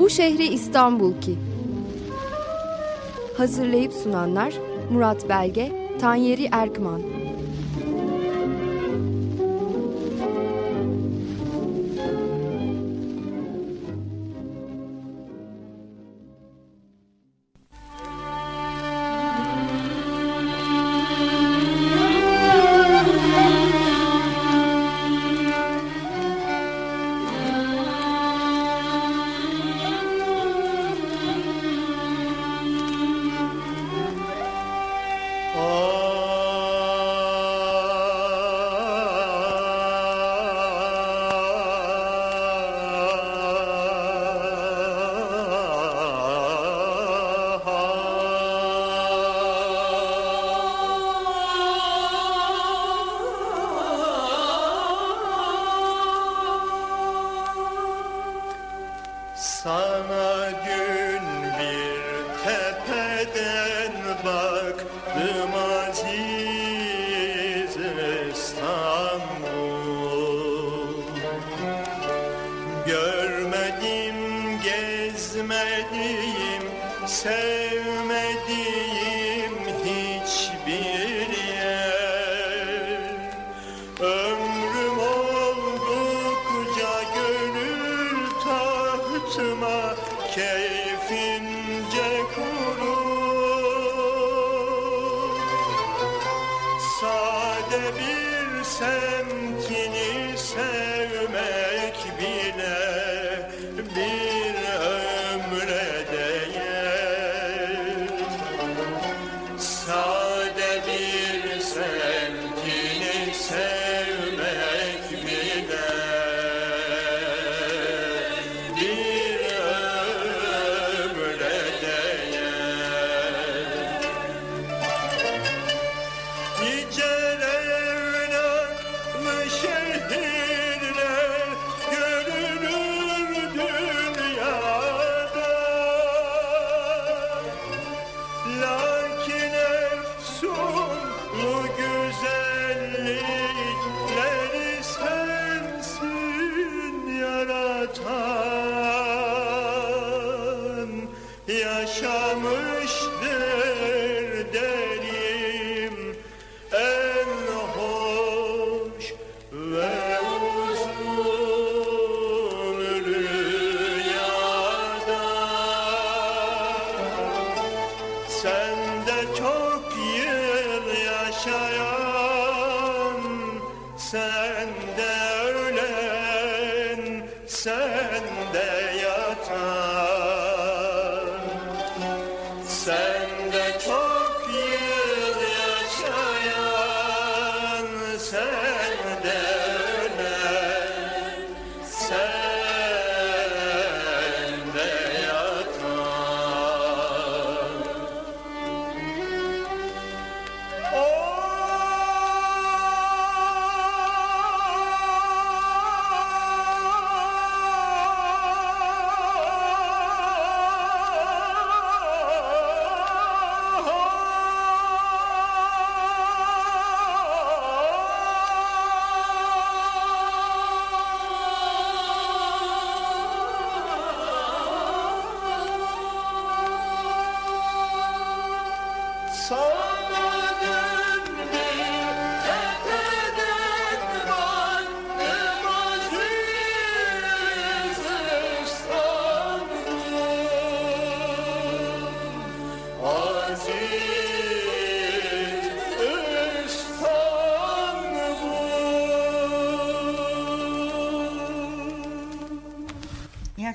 Bu şehri İstanbul ki. Hazırlayıp sunanlar Murat Belge, Tanyeri Erkman. say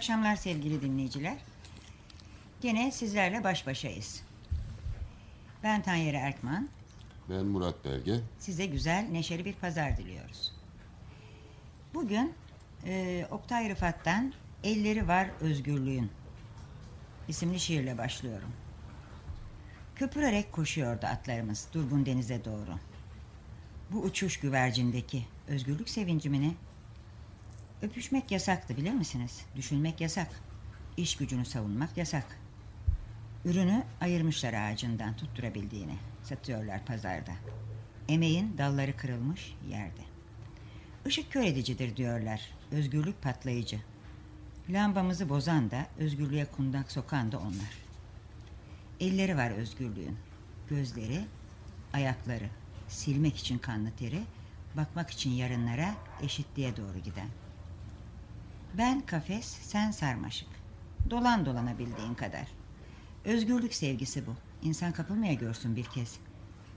akşamlar sevgili dinleyiciler. Gene sizlerle baş başayız. Ben Tanyeri Erkman. Ben Murat Belge. Size güzel, neşeli bir pazar diliyoruz. Bugün e, Oktay Rıfat'tan Elleri Var Özgürlüğün isimli şiirle başlıyorum. Köpürerek koşuyordu atlarımız durgun denize doğru. Bu uçuş güvercindeki özgürlük sevincimini öpüşmek yasaktı bilir misiniz? Düşünmek yasak. İş gücünü savunmak yasak. Ürünü ayırmışlar ağacından tutturabildiğini. Satıyorlar pazarda. Emeğin dalları kırılmış yerde. Işık kör edicidir diyorlar. Özgürlük patlayıcı. Lambamızı bozan da özgürlüğe kundak sokan da onlar. Elleri var özgürlüğün. Gözleri, ayakları. Silmek için kanlı teri, bakmak için yarınlara, eşitliğe doğru giden. Ben kafes, sen sarmaşık. Dolan dolana bildiğin kadar. Özgürlük sevgisi bu. İnsan kapılmaya görsün bir kez.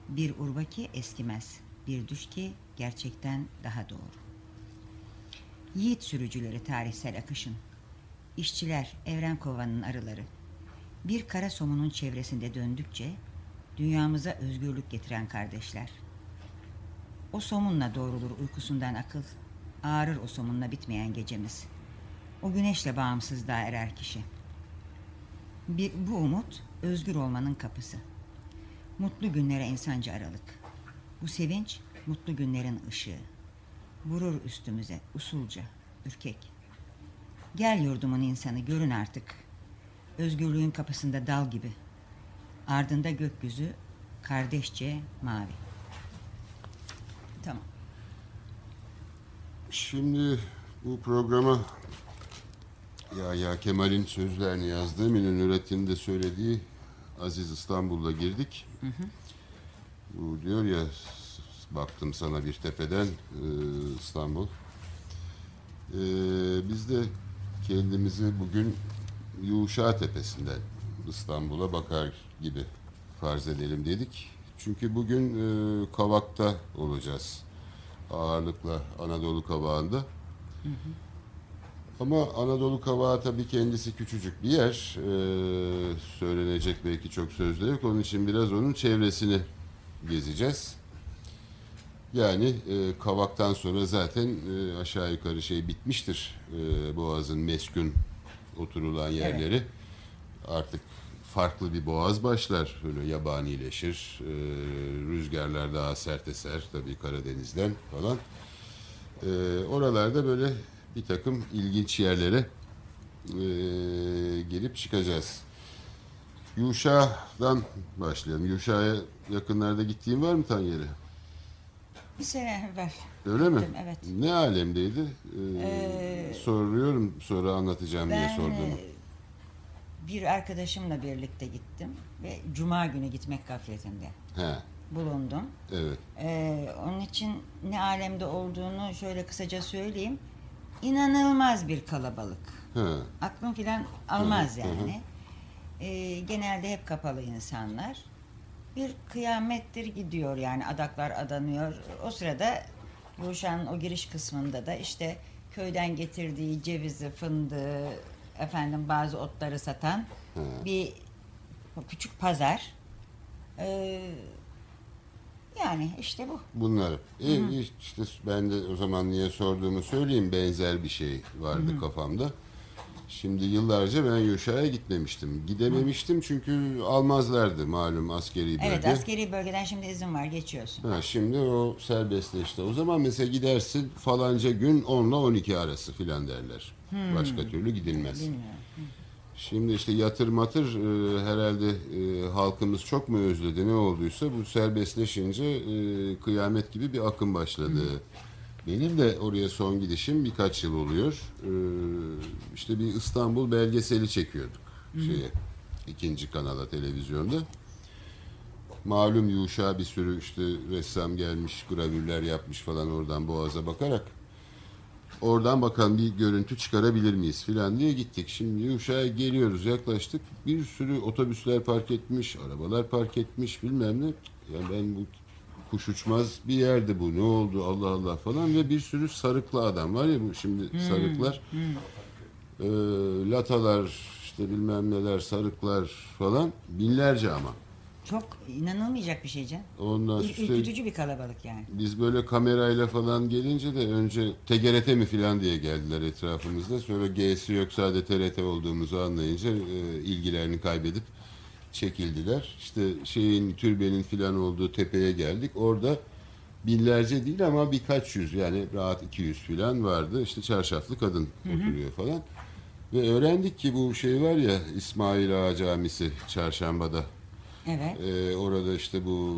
Bir urba ki eskimez. Bir düş ki gerçekten daha doğru. Yiğit sürücüleri tarihsel akışın. İşçiler evren kovanın arıları. Bir kara somunun çevresinde döndükçe dünyamıza özgürlük getiren kardeşler. O somunla doğrulur uykusundan akıl. Ağrır o somunla bitmeyen gecemiz. O güneşle bağımsızlığa erer kişi. Bir, bu umut özgür olmanın kapısı. Mutlu günlere insanca aralık. Bu sevinç mutlu günlerin ışığı. Vurur üstümüze usulca, ürkek. Gel yurdumun insanı görün artık. Özgürlüğün kapısında dal gibi. Ardında gökyüzü kardeşçe mavi. Tamam. Şimdi bu programa ya ya Kemal'in sözlerini yazdığı Münir Nurettin'in de söylediği Aziz İstanbul'da girdik. Bu diyor ya baktım sana bir tepeden e, İstanbul. E, biz de kendimizi bugün Yuşa Tepesi'nden İstanbul'a bakar gibi farz edelim dedik. Çünkü bugün e, Kavak'ta olacağız. Ağırlıkla Anadolu Kavağı'nda. Ama Anadolu Kavağı tabii kendisi küçücük bir yer. Ee, söylenecek belki çok sözde yok. Onun için biraz onun çevresini gezeceğiz. Yani e, Kavak'tan sonra zaten e, aşağı yukarı şey bitmiştir. E, Boğaz'ın meskun oturulan yerleri. Artık farklı bir boğaz başlar. Böyle yabanileşir. E, rüzgarlar daha sert eser tabii Karadeniz'den falan. E, oralarda böyle bir takım ilginç yerlere e, girip çıkacağız. Yuşa'dan başlayalım. Yuşa'ya yakınlarda gittiğin var mı Tanyeri? Bir sene evvel. Öyle mi? Evet. Ne alemdeydi? Ee, Ee, soruyorum sonra anlatacağım diye Ben sordum. e, bir arkadaşımla birlikte gittim ve cuma günü gitmek gafletinde He, bulundum. evet. Ee, onun için ne alemde olduğunu şöyle kısaca söyleyeyim. İnanılmaz bir kalabalık. He, Aklım filan almaz Hı hı, hı hı. yani. Ee, genelde hep kapalı insanlar. Bir kıyamettir gidiyor yani adaklar adanıyor. O sırada Ruşan'ın o giriş kısmında da işte köyden getirdiği cevizi, fındığı, efendim bazı otları satan Hı. bir küçük pazar. Ee, yani işte bu. bunlar. E, işte ben de o zaman niye sorduğumu söyleyeyim. Benzer bir şey vardı kafamda. Şimdi yıllarca ben Yuşa'ya gitmemiştim. Gidememiştim çünkü almazlardı malum askeri bölge. Evet askeri bölgeden şimdi izin var geçiyorsun. Ha, şimdi o serbestleşti. O zaman mesela gidersin falanca gün 10 ile 12 arası filan derler. Başka türlü gidilmez. Bilmiyorum. Şimdi işte yatır matır e, herhalde e, halkımız çok mu özledi ne olduysa bu serbestleşince e, kıyamet gibi bir akım başladı. Benim de oraya son gidişim birkaç yıl oluyor. E, işte bir İstanbul belgeseli çekiyorduk şeye ikinci kanala televizyonda. Malum Yuşa bir sürü işte ressam gelmiş, gravürler yapmış falan oradan boğaza bakarak. Oradan bakalım bir görüntü çıkarabilir miyiz filan diye gittik. Şimdi Yuşa'ya geliyoruz yaklaştık. Bir sürü otobüsler park etmiş, arabalar park etmiş bilmem ne. Yani ben bu kuş uçmaz bir yerde bu ne oldu Allah Allah falan ve bir sürü sarıklı adam var ya bu şimdi sarıklar. Ee, latalar işte bilmem neler sarıklar falan binlerce ama. Çok inanılmayacak bir şey Can. Ondan Ür- işte Ürkütücü bir kalabalık yani. biz böyle kamerayla falan gelince de önce TGRT mi falan diye geldiler etrafımızda. Sonra G'si yok sadece TRT olduğumuzu anlayınca e, ilgilerini kaybedip çekildiler. İşte şeyin türbenin filan olduğu tepeye geldik. Orada binlerce değil ama birkaç yüz yani rahat 200 filan vardı. İşte çarşaflı kadın oturuyor falan. Ve öğrendik ki bu şey var ya İsmail Ağa Camisi çarşambada. Evet. Ee, orada işte bu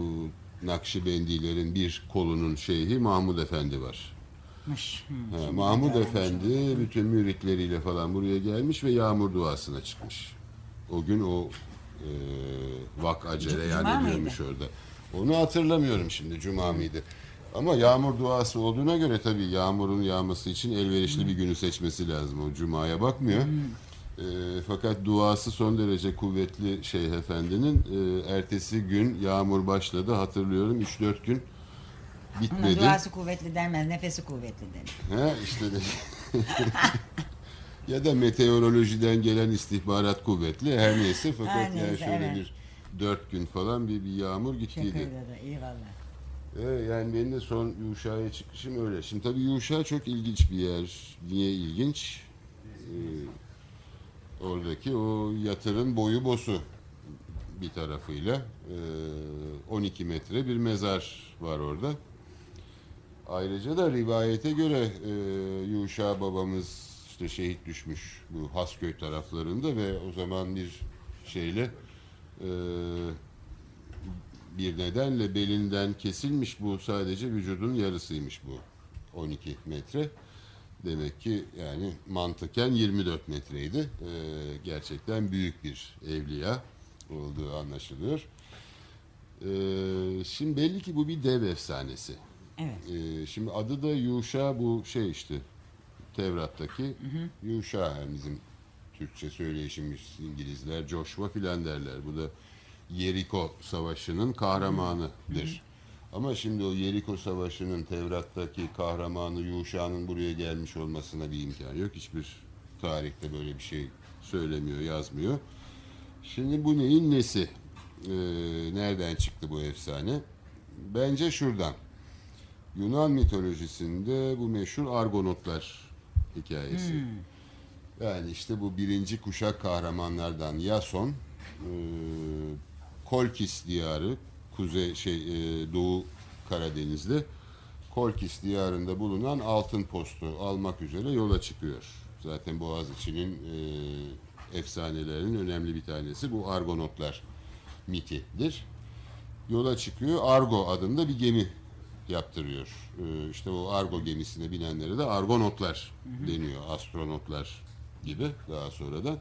Nakşibendilerin bir kolunun şeyhi Mahmud Efendi var. Ha, Mahmud Efendi bütün müritleriyle falan buraya gelmiş ve yağmur duasına çıkmış. O gün o e, vak acele yani Cuma ediyormuş orada. Onu hatırlamıyorum şimdi Cuma mıydı? Ama yağmur duası olduğuna göre tabii yağmurun yağması için elverişli bir günü seçmesi lazım. O Cuma'ya bakmıyor. E, fakat duası son derece kuvvetli Şeyh Efendi'nin e, ertesi gün yağmur başladı hatırlıyorum 3-4 gün Ama bitmedi. duası kuvvetli denmez, nefesi kuvvetli denir. Ha işte de. ya da meteorolojiden gelen istihbarat kuvvetli her neyse fakat Her yani neyse, şöyle evet. bir dört gün falan bir, bir yağmur gittiydi. Şakayla da eyvallah. Evet, yani benim de son Yuşa'ya çıkışım öyle. Şimdi tabii Yuşa çok ilginç bir yer. Niye ilginç? Ee, oradaki o yatırın boyu bosu bir tarafıyla ee, 12 metre bir mezar var orada. Ayrıca da rivayete göre e, Yuşa babamız işte şehit düşmüş bu Hasköy taraflarında ve o zaman bir şeyle e, bir nedenle belinden kesilmiş bu sadece vücudun yarısıymış bu 12 metre. Demek ki yani mantıken 24 metreydi. Ee, gerçekten büyük bir evliya olduğu anlaşılıyor. Ee, şimdi belli ki bu bir dev efsanesi. Evet. Ee, şimdi adı da Yuşa bu şey işte Tevrat'taki Yuşa yani bizim Türkçe söyleyişimiz İngilizler Joshua filan derler. Bu da Yeriko Savaşı'nın kahramanıdır. Ama şimdi o Yeriko Savaşı'nın Tevrat'taki kahramanı Yuşa'nın buraya gelmiş olmasına bir imkan yok. Hiçbir tarihte böyle bir şey söylemiyor, yazmıyor. Şimdi bu neyin nesi? Ee, nereden çıktı bu efsane? Bence şuradan. Yunan mitolojisinde bu meşhur Argonotlar hikayesi. Yani işte bu birinci kuşak kahramanlardan Yason, e, Kolkis diyarı, kuzey şey e, Doğu Karadeniz'de Kolkis diyarında bulunan altın postu almak üzere yola çıkıyor. Zaten Boğaziçi'nin e, efsanelerinin önemli bir tanesi bu Argonotlar mitidir. Yola çıkıyor. Argo adında bir gemi yaptırıyor. Ee, işte o Argo gemisine binenlere de Argonotlar deniyor. Astronotlar gibi daha sonradan.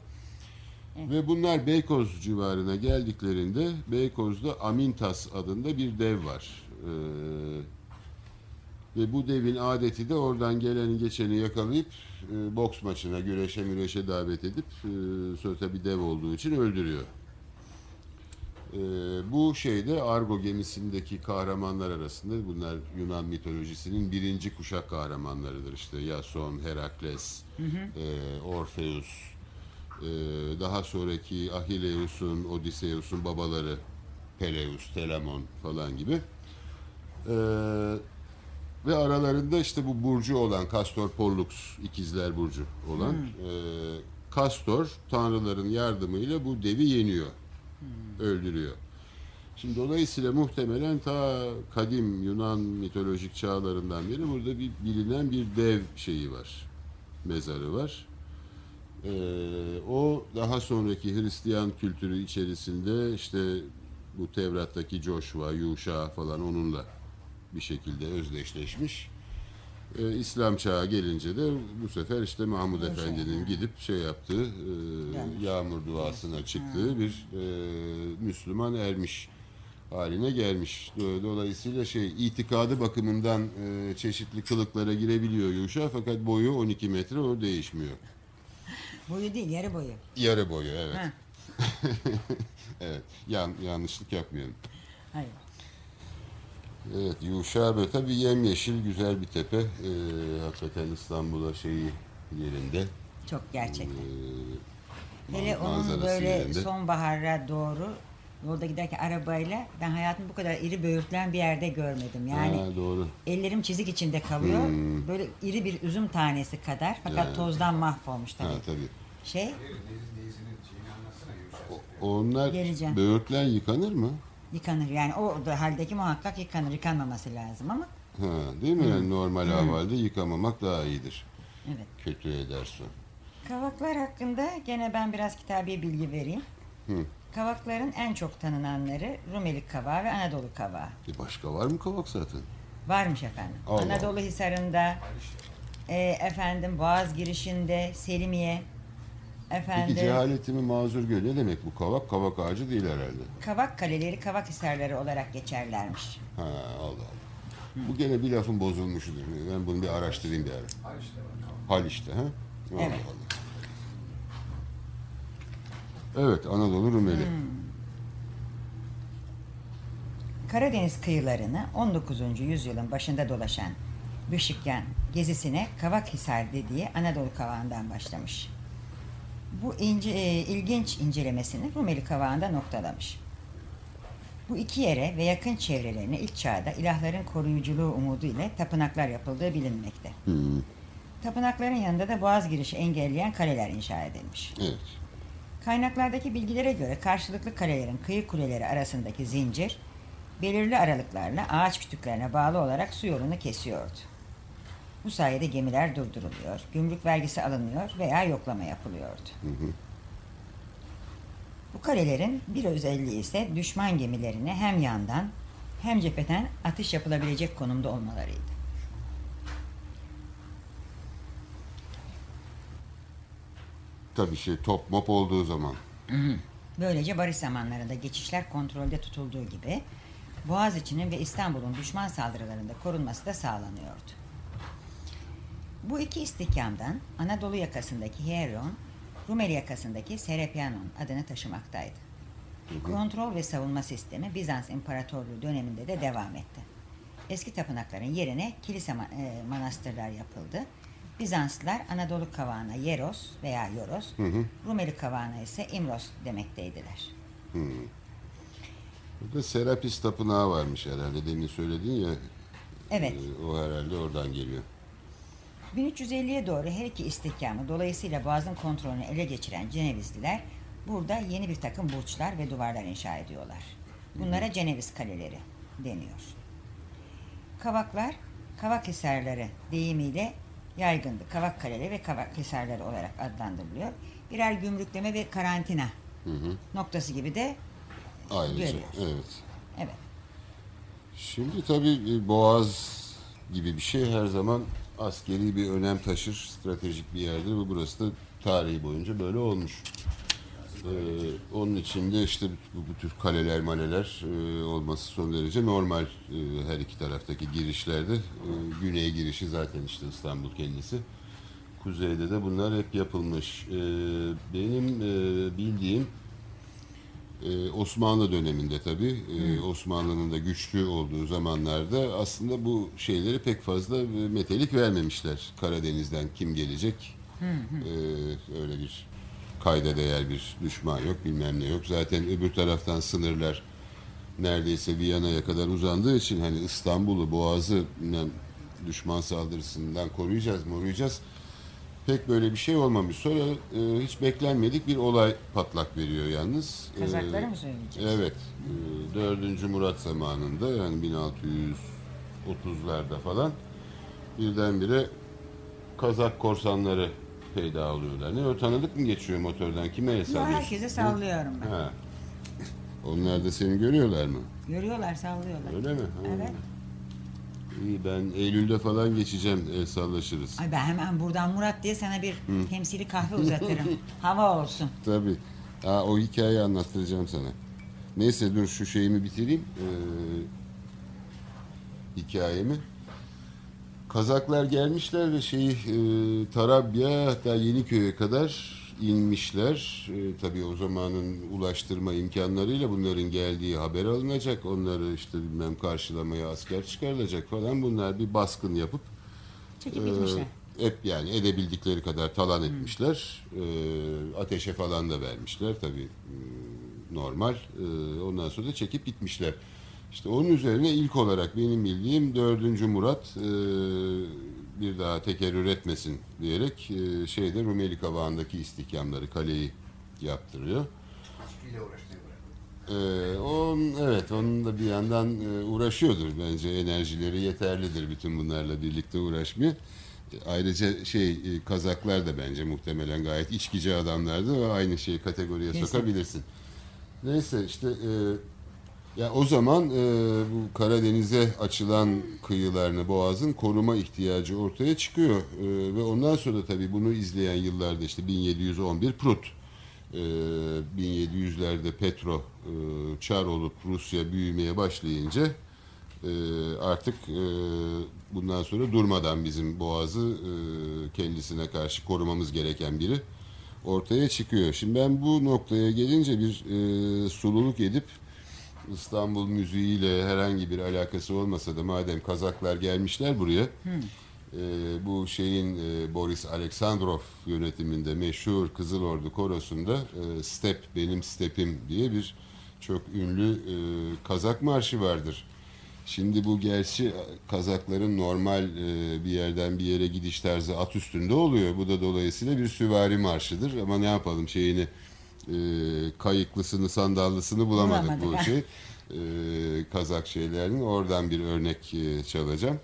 Ve bunlar Beykoz civarına geldiklerinde Beykoz'da Amintas adında bir dev var. Ee, ve bu devin adeti de oradan geleni geçeni yakalayıp e, boks maçına, güreşe müreşe davet edip e, sonra tabii dev olduğu için öldürüyor. Ee, bu şeyde Argo gemisindeki kahramanlar arasında bunlar Yunan mitolojisinin birinci kuşak kahramanlarıdır. İşte Yason, Herakles, e, Orpheus, e, daha sonraki Ahilleus'un, Odysseus'un babaları Peleus, Telamon falan gibi. Ee, ve aralarında işte bu burcu olan Castor Pollux, ikizler burcu olan e, Castor tanrıların yardımıyla bu devi yeniyor öldürüyor. Şimdi dolayısıyla muhtemelen ta kadim Yunan mitolojik çağlarından beri burada bir bilinen bir dev şeyi var. Mezarı var. Ee, o daha sonraki Hristiyan kültürü içerisinde işte bu Tevrat'taki Joshua, Yuşa falan onunla bir şekilde özdeşleşmiş. Ee, İslam çağı gelince de bu sefer işte Mahmud Yuşa, Efendi'nin ha. gidip şey yaptığı, e, yağmur duasına çıktığı bir e, Müslüman ermiş haline gelmiş. Do- Dolayısıyla şey itikadı bakımından e, çeşitli kılıklara girebiliyor Yuşa fakat boyu 12 metre o değişmiyor. Boyu değil, yarı boyu. Yarı boyu evet. Ha. evet. Yan, yanlışlık yapmayalım. Hayır. Evet Yuşa böyle tabii yemyeşil güzel bir tepe. Ee, hakikaten İstanbul'a şeyi yerinde. Çok gerçekten. Ee, Hele onun böyle yerinde. sonbahara doğru yolda giderken arabayla ben hayatımda bu kadar iri böğürtlen bir yerde görmedim. Yani Ha, doğru. ellerim çizik içinde kalıyor. Böyle iri bir üzüm tanesi kadar fakat Yani. tozdan mahvolmuş tabii. Ha, tabii. Şey Onlar Geleceğim. böğürtlen yıkanır mı? yıkanır yani o da haldeki muhakkak yıkanır yıkanmaması lazım ama Ha, değil mi? Yani normal ahvalde yıkamamak daha iyidir. evet. Kötü eder su. Kavaklar hakkında gene ben biraz kitabi bilgi vereyim. Hı. Kavakların en çok tanınanları Rumeli kavağı ve Anadolu kavağı. E başka var mı kavak zaten? Varmış efendim. Allah Anadolu Hisarı'nda, e, efendim Boğaz girişinde, Selimiye, efendim Peki cehaletimi mazur gör. Ne demek bu kavak? Kavak ağacı değil herhalde. Kavak Kaleleri, Kavak Hisarları olarak geçerlermiş. Ha Allah Allah. Bu gene bir lafın bozulmuşudur. Ben bunu bir araştırayım bir ara. Haliç'te ha? Allah Evet. Allah. Evet Anadolu Rumeli. Karadeniz kıyılarını 19. yüzyılın başında dolaşan Büşikyan gezisine Kavakhisar dediği Anadolu kavağından başlamış. Bu ince, e, ilginç incelemesini Rumeli kavağında noktalamış. Bu iki yere ve yakın çevrelerine ilk çağda ilahların koruyuculuğu umudu ile tapınaklar yapıldığı bilinmekte. Hı, Tapınakların yanında da boğaz girişi engelleyen kaleler inşa edilmiş. evet. Kaynaklardaki bilgilere göre karşılıklı kalelerin kıyı kuleleri arasındaki zincir belirli aralıklarla ağaç kütüklerine bağlı olarak su yolunu kesiyordu. Bu sayede gemiler durduruluyor, gümrük vergisi alınıyor veya yoklama yapılıyordu. Bu kalelerin bir özelliği ise düşman gemilerine hem yandan hem cepheden atış yapılabilecek konumda olmalarıydı. Tabii şey top mop olduğu zaman. Böylece barış zamanlarında geçişler kontrolde tutulduğu gibi Boğaziçi'nin ve İstanbul'un düşman saldırılarında korunması da sağlanıyordu. Bu iki istihkamdan Anadolu yakasındaki Hieron, Rumeli yakasındaki Serepyanon adını taşımaktaydı. Kontrol ve savunma sistemi Bizans İmparatorluğu döneminde de devam etti. Eski tapınakların yerine kilise e, manastırlar yapıldı. Bizanslılar Anadolu kavağına Yeros veya Yoros, Rumeli kavağına ise İmros demekteydiler. Burada Serapis Tapınağı varmış herhalde. Demin söyledin ya. Evet. e, o herhalde oradan geliyor. 1350'ye doğru her iki istihkamı dolayısıyla boğazın kontrolünü ele geçiren Cenevizliler burada yeni bir takım burçlar ve duvarlar inşa ediyorlar. Bunlara Ceneviz kaleleri deniyor. Kavaklar, kavak hisarları deyimiyle yaygındı. Kavak kaleleri ve kavak hisarları olarak adlandırılıyor. Birer gümrükleme ve karantina noktası gibi de Ayrıca. Görüyoruz. Evet. evet. Şimdi tabii e, Boğaz gibi bir şey her zaman askeri bir önem taşır. Stratejik bir yerdir ve burası da tarihi boyunca böyle olmuş. Ee, onun içinde işte bu, bu tür kaleler maleler e, olması son derece normal e, her iki taraftaki girişlerde. E, güneye girişi zaten işte İstanbul kendisi. Kuzeyde de bunlar hep yapılmış. E, benim e, bildiğim ee, Osmanlı döneminde tabii e, Osmanlı'nın da güçlü olduğu zamanlarda aslında bu şeyleri pek fazla e, metelik vermemişler. Karadeniz'den kim gelecek Ee, öyle bir kayda değer bir düşman yok bilmem ne yok. Zaten öbür taraftan sınırlar neredeyse Viyana'ya kadar uzandığı için hani İstanbul'u Boğaz'ı düşman saldırısından koruyacağız moruyacağız. Pek böyle bir şey olmamış. Sonra e, hiç beklenmedik bir olay patlak veriyor yalnız. Kazakları Ee, mı söyleyeceğiz? Evet. e, 4. Murat zamanında yani 1630'larda falan birdenbire Kazak korsanları peyda oluyorlar. Ne o tanıdık mı geçiyor motordan? Kime el Yo, sallıyorsun? herkese sallıyorum ben. Ha. Onlar da seni görüyorlar mı? Görüyorlar, sallıyorlar. Öyle mi? Ha. Evet. İyi ben Eylül'de falan geçeceğim. El sallaşırız. Ay ben hemen buradan Murat diye sana bir temsili kahve uzatırım. Hava olsun. Tabii. Ha, o hikayeyi anlattıracağım sana. Neyse dur şu şeyimi bitireyim. Ee, hikayemi. Kazaklar gelmişler ve şeyi e, Tarabya hatta Yeniköy'e kadar inmişler. E, tabii o zamanın ulaştırma imkanlarıyla bunların geldiği haber alınacak. Onları işte bilmem karşılamaya asker çıkarılacak falan. Bunlar bir baskın yapıp Çekip gitmişler. hep yani edebildikleri kadar talan etmişler. Ee, ateşe falan da vermişler tabii e, normal. Ee, ondan sonra da çekip gitmişler. İşte onun üzerine ilk olarak benim bildiğim 4. Murat e, bir daha tekerrür etmesin diyerek e, şeyde Rumeli Kavağı'ndaki istihkamları kaleyi yaptırıyor. Ee, on, evet onun da bir yandan e, uğraşıyordur bence enerjileri yeterlidir bütün bunlarla birlikte uğraşmaya. Ayrıca şey e, Kazaklar da bence muhtemelen gayet içkici adamlardı ve aynı şeyi kategoriye Kesin. sokabilirsin. Neyse işte e, Ya o zaman e, bu Karadeniz'e açılan kıyılarını Boğaz'ın koruma ihtiyacı ortaya çıkıyor. E, ve ondan sonra tabii bunu izleyen yıllarda işte 1711 Prut, e, 1700'lerde Petro e, çar olup Rusya büyümeye başlayınca e, artık e, bundan sonra durmadan bizim Boğaz'ı e, kendisine karşı korumamız gereken biri ortaya çıkıyor. Şimdi ben bu noktaya gelince bir e, sululuk edip İstanbul müziğiyle herhangi bir alakası olmasa da madem Kazaklar gelmişler buraya e, bu şeyin e, Boris Aleksandrov yönetiminde meşhur Kızıl Ordu Korosu'nda e, Step Benim Stepim diye bir çok ünlü e, Kazak marşı vardır. Şimdi bu gerçi Kazakların normal e, bir yerden bir yere gidiş tarzı at üstünde oluyor. Bu da dolayısıyla bir süvari marşıdır. Ama ne yapalım şeyini e, kayıklısını sandallısını bulamadık, Bulamadık, bu şey. E, Kazak şeylerinin oradan bir örnek e, çalacağım.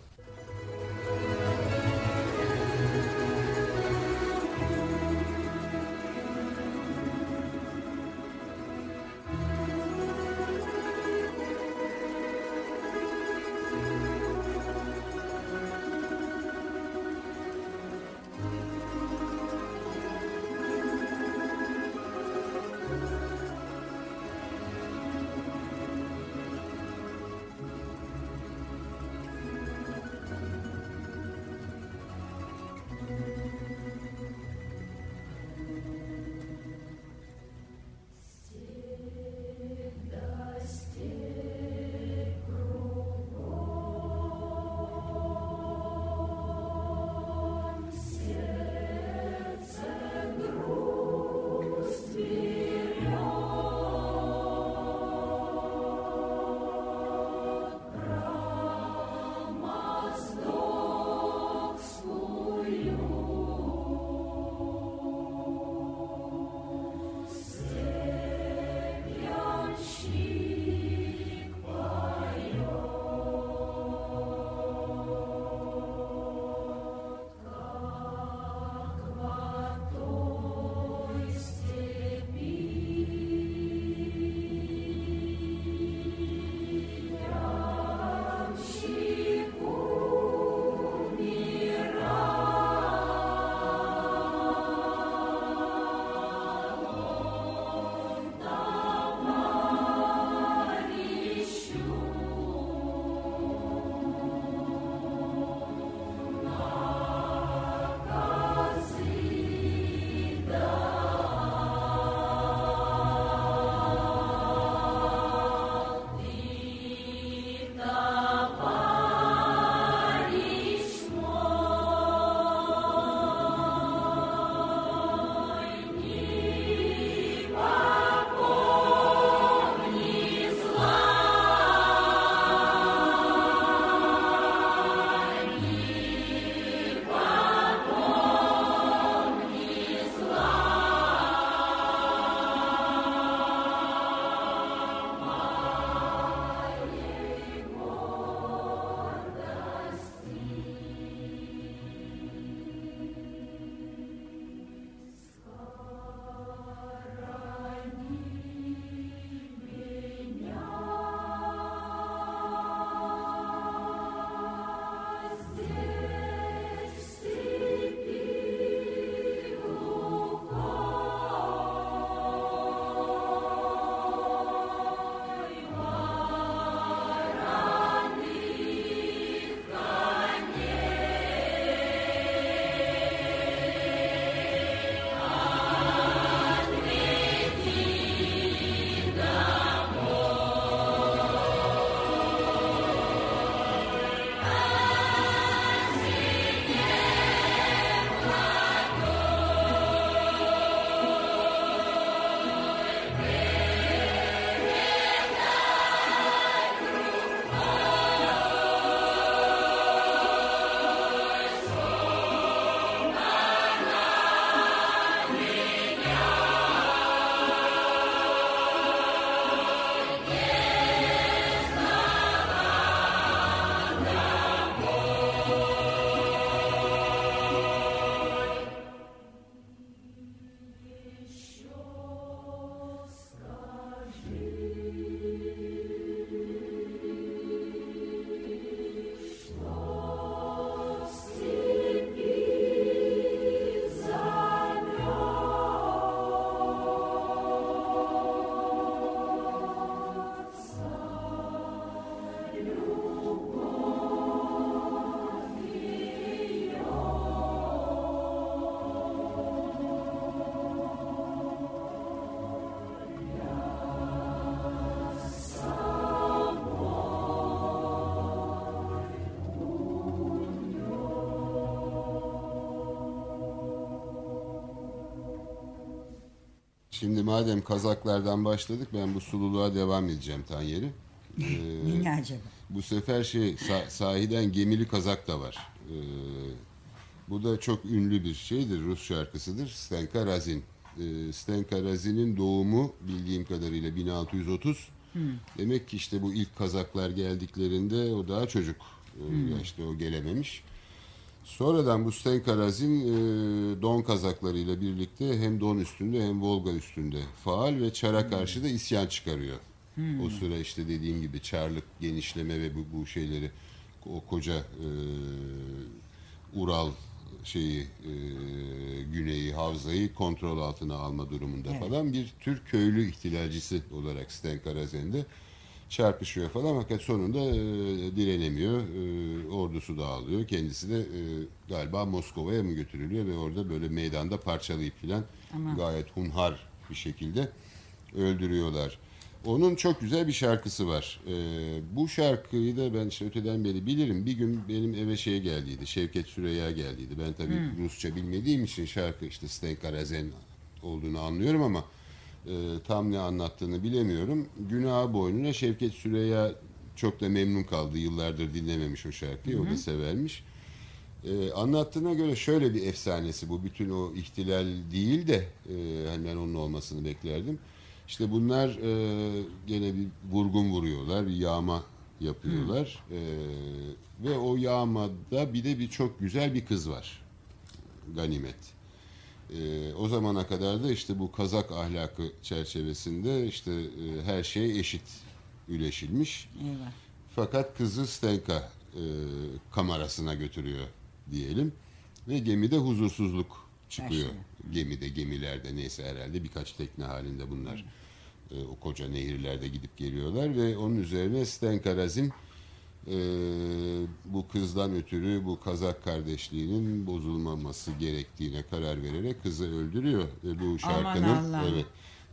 Şimdi madem kazaklardan başladık ben bu sululuğa devam edeceğim Tanyeri. Ee, Ne acaba? bu sefer şey sa- sahiden gemili kazak da var. Ee, bu da çok ünlü bir şeydir. Rus şarkısıdır. Stenka Razin. Ee, Stenka Razin'in doğumu bildiğim kadarıyla 1630. Demek ki işte bu ilk kazaklar geldiklerinde o daha çocuk ee, yaşta o gelememiş. Sonradan bu Stenka Razin e, don kazaklarıyla birlikte hem don üstünde hem Volga üstünde faal ve Çar'a karşı da isyan çıkarıyor. O sıra işte dediğim gibi Çarlık genişleme ve bu, bu şeyleri o koca e, Ural şeyi e, güneyi havzayı kontrol altına alma durumunda Evet. falan bir tür köylü ihtilalcisi olarak Stenka Razin'de çarpışıyor falan fakat sonunda e, direnemiyor. E, ordusu dağılıyor. Kendisi de e, galiba Moskova'ya mı götürülüyor ve orada böyle meydanda parçalayıp filan gayet hunhar bir şekilde öldürüyorlar. Onun çok güzel bir şarkısı var. E, bu şarkıyı da ben işte öteden beri bilirim. Bir gün benim eve şey geldiydi. Şevket Süreyya geldiydi. Ben tabii Rusça bilmediğim için şarkı işte Stenka Razen olduğunu anlıyorum ama e, tam ne anlattığını bilemiyorum. Günah boynuna Şevket Süreyya çok da memnun kaldı. Yıllardır dinlememiş o şarkıyı. O da severmiş. E, anlattığına göre şöyle bir efsanesi bu. Bütün o ihtilal değil de e, hani ben onun olmasını beklerdim. İşte bunlar e, gene bir vurgun vuruyorlar. Bir yağma yapıyorlar. E, ve o yağmada bir de bir çok güzel bir kız var. Ganimet. Ee, o zamana kadar da işte bu kazak ahlakı çerçevesinde işte e, her şey eşit üleşilmiş. Eyvah. Fakat kızı Stenka e, kamerasına götürüyor diyelim. Ve gemide huzursuzluk çıkıyor. Başlıyor. Gemide, gemilerde neyse herhalde birkaç tekne halinde bunlar. e, o koca nehirlerde gidip geliyorlar ve onun üzerine Stenka Razin e, bu kızdan ötürü bu kazak kardeşliğinin bozulmaması gerektiğine karar vererek kızı öldürüyor ve bu şarkının evet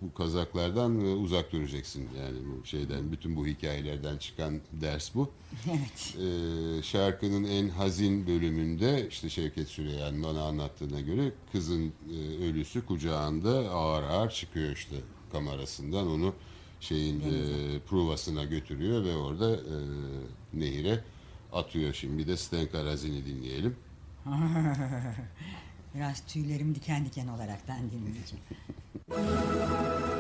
bu kazaklardan e, uzak duracaksın yani bu şeyden bütün bu hikayelerden çıkan ders bu. Evet. Ee, şarkının en hazin bölümünde işte Şevket Süreyya'nın bana anlattığına göre kızın e, ölüsü kucağında ağır ağır çıkıyor işte kamerasından onu şeyin e, provasına götürüyor ve orada e, nehire atıyor. Şimdi bir de Stenka Razini dinleyelim. Biraz tüylerim diken diken olaraktan dinleyeceğim.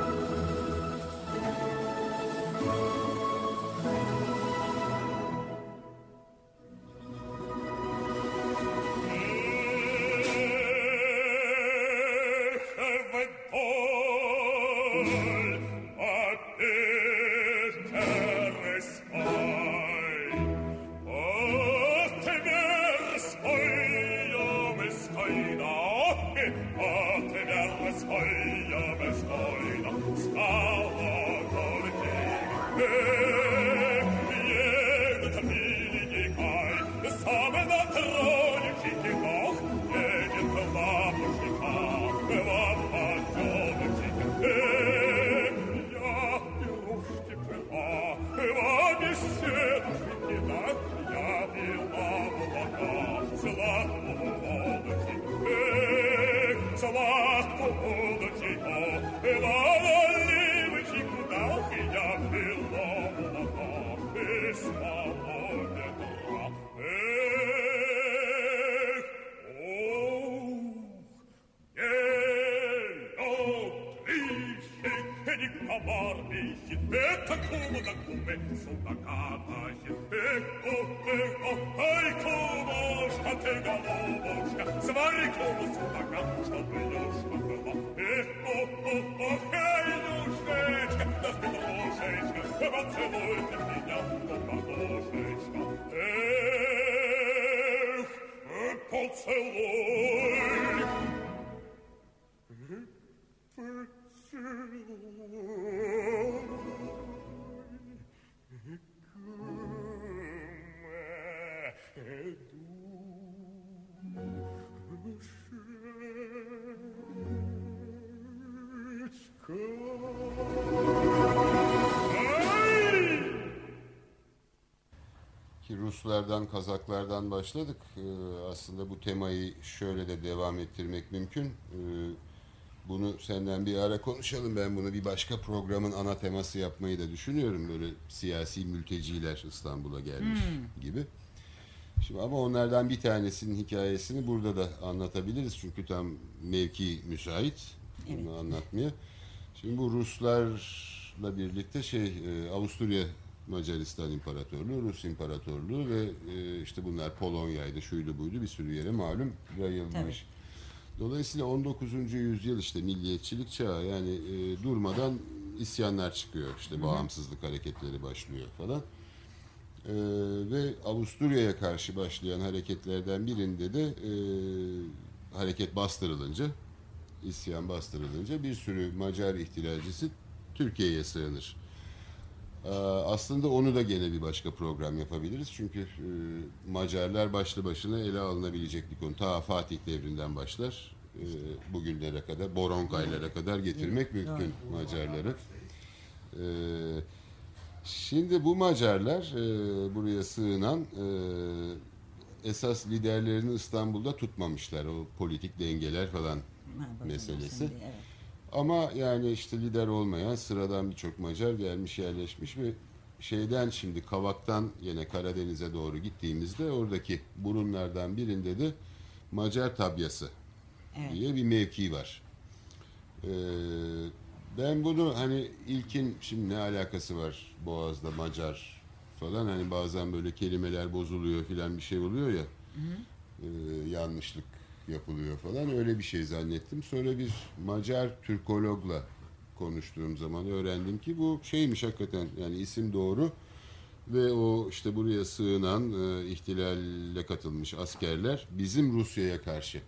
Marmilchen, Beta, Kuma, da Kume, Sunda, Katachen, Beko, Beko, Hei, Kuma, Schatega, Loboschka, Zvari, Kuma, Sunda, Katachen, Beluschka, Kuma, Beko, Beko, Hei, Luschka, das Beta, Loschka, Kuma, Zeloite, Minja, Kuma, Loschka, Ech, Poceloi, Poceloi, Ruslardan, Kazaklardan başladık. Ee, aslında bu temayı şöyle de devam ettirmek mümkün. Ee, bunu senden bir ara konuşalım. Ben bunu bir başka programın ana teması yapmayı da düşünüyorum. Böyle siyasi mülteciler İstanbul'a gelmiş gibi. Şimdi ama onlardan bir tanesinin hikayesini burada da anlatabiliriz. Çünkü tam mevki müsait bunu Evet. anlatmaya. Şimdi bu Ruslarla birlikte şey e, Avusturya Macaristan İmparatorluğu, Rus İmparatorluğu ve e, işte bunlar Polonya'ydı, şuydu buydu bir sürü yere malum yayılmış. Dolayısıyla 19. yüzyıl işte milliyetçilik çağı yani e, durmadan isyanlar çıkıyor. İşte bağımsızlık hareketleri başlıyor falan. E, ve Avusturya'ya karşı başlayan hareketlerden birinde de e, hareket bastırılınca, isyan bastırılınca bir sürü Macar ihtilalcisi Türkiye'ye sığınır. Ee, Aslında onu da gene bir başka program yapabiliriz. Çünkü e, Macarlar başlı başına ele alınabilecek bir konu. Ta Fatih devrinden başlar. e, Bugünlere kadar, Boronkaylara kadar getirmek mümkün Macarları. Ee, Şimdi bu Macarlar e, buraya sığınan e, esas liderlerini İstanbul'da tutmamışlar. O politik dengeler falan meselesi. evet. Ama yani işte lider olmayan sıradan birçok Macar gelmiş yerleşmiş ve şeyden şimdi Kavak'tan yine Karadeniz'e doğru gittiğimizde oradaki burunlardan birinde de Macar tabyası Evet. diye bir mevki var. Ee, ben bunu hani ilkin şimdi ne alakası var Boğaz'da Macar falan hani bazen böyle kelimeler bozuluyor filan bir şey oluyor ya e, yanlışlık yapılıyor falan öyle bir şey zannettim. Sonra bir Macar Türkologla konuştuğum zaman öğrendim ki bu şeymiş hakikaten yani isim doğru ve o işte buraya sığınan e, ihtilalle katılmış askerler bizim Rusya'ya karşı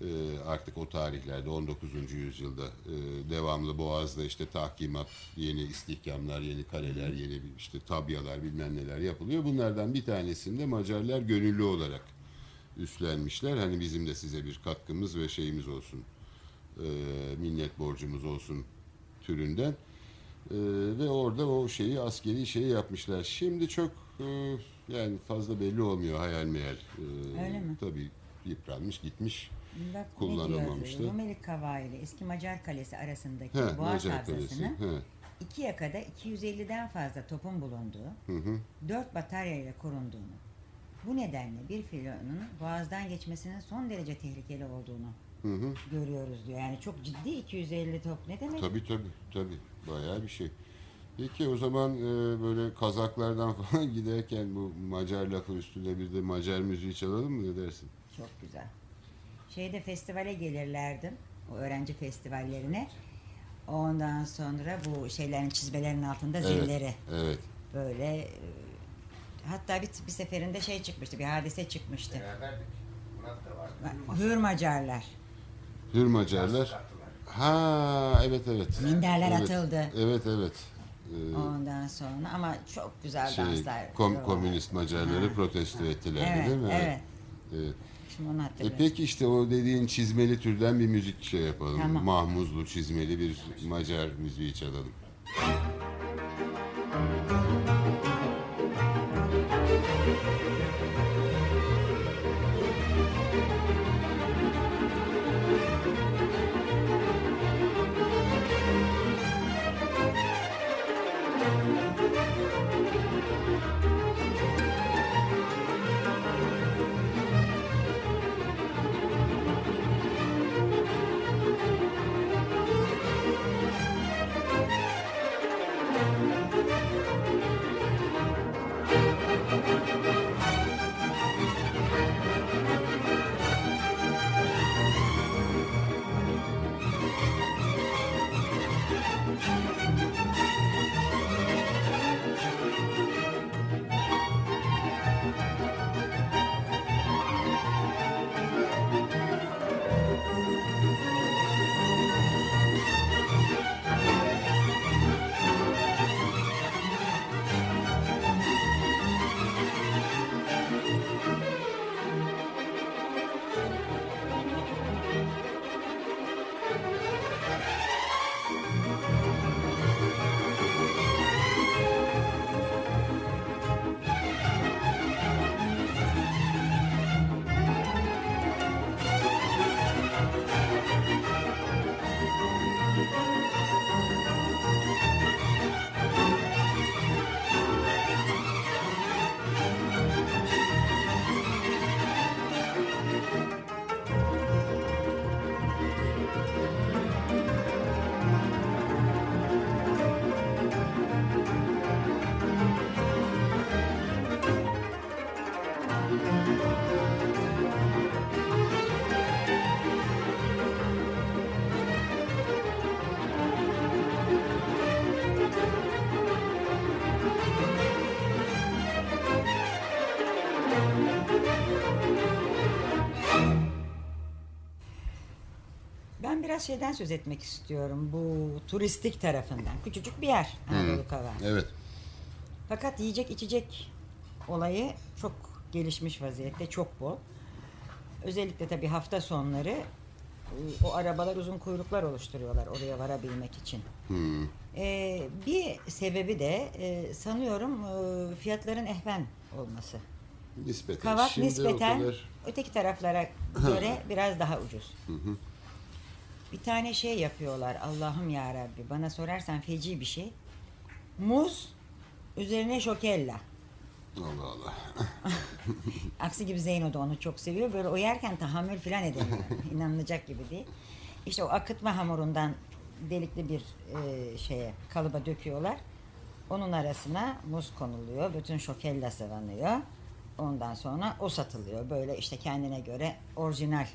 e, artık o tarihlerde 19. yüzyılda e, devamlı Boğaz'da işte tahkimat, yeni istihkamlar, yeni kaleler, yeni işte tabyalar bilmem neler yapılıyor. Bunlardan bir tanesinde Macarlar gönüllü olarak üstlenmişler. Hani bizim de size bir katkımız ve şeyimiz olsun, e, minnet borcumuz olsun türünden. E, ve orada o şeyi askeri şeyi yapmışlar. Şimdi çok e, yani fazla belli olmuyor hayal meyal. E, Öyle mi? Tabii yıpranmış gitmiş. Bak Kullanılmamıştı. Rumeli Kavağı ile eski Macar Kalesi arasındaki He, Boğaz Macar He. iki yakada 250'den fazla topun bulunduğu, Hı hı. dört batarya ile korunduğunu, bu nedenle bir filonun boğazdan geçmesinin son derece tehlikeli olduğunu Hı hı. görüyoruz diyor. Yani çok ciddi 250 top ne demek? Tabii tabii tabii bayağı bir şey. Peki o zaman e, böyle kazaklardan falan giderken bu Macar lafı üstüne bir de Macar müziği çalalım mı ne dersin? Çok güzel. Şeyde festivale gelirlerdim. O öğrenci festivallerine. Ondan sonra bu şeylerin çizmelerin altında zilleri Evet. böyle e, hatta bir, bir seferinde şey çıkmıştı bir hadise çıkmıştı. Beraberdik. Murat da vardı. Ha evet evet. Minderler evet. atıldı. Evet evet. Ee, Ondan sonra ama çok güzel şey, danslar. kom- komünist Macarları Ha. protesto ettiler Evet, değil mi? evet. Evet. Şimdi onu E hatırlıyorum. peki işte o dediğin çizmeli türden bir müzik şey yapalım. Tamam. Mahmuzlu çizmeli bir Macar müziği çalalım. Biraz şeyden söz etmek istiyorum. Bu turistik tarafından. Küçücük bir yer Anadolu Kava. Evet. Fakat yiyecek içecek olayı çok gelişmiş vaziyette, çok bol. Özellikle tabii hafta sonları e, o arabalar uzun kuyruklar oluşturuyorlar oraya varabilmek için. Hmm. Ee, bir sebebi de e, sanıyorum e, fiyatların ehven olması. Nispeten. Kavak Şimdi nispeten kadar- öteki taraflara göre biraz daha ucuz. Bir tane şey yapıyorlar Allah'ım ya Rabbi bana sorarsan feci bir şey. Muz üzerine şokella. Allah Allah. Aksi gibi Zeyno da onu çok seviyor. Böyle o yerken tahammül falan edemiyor. İnanılacak gibi değil. İşte o akıtma hamurundan delikli bir e, şeye kalıba döküyorlar. Onun arasına muz konuluyor. Bütün şokella sıvanıyor. Ondan sonra o satılıyor. Böyle işte kendine göre orijinal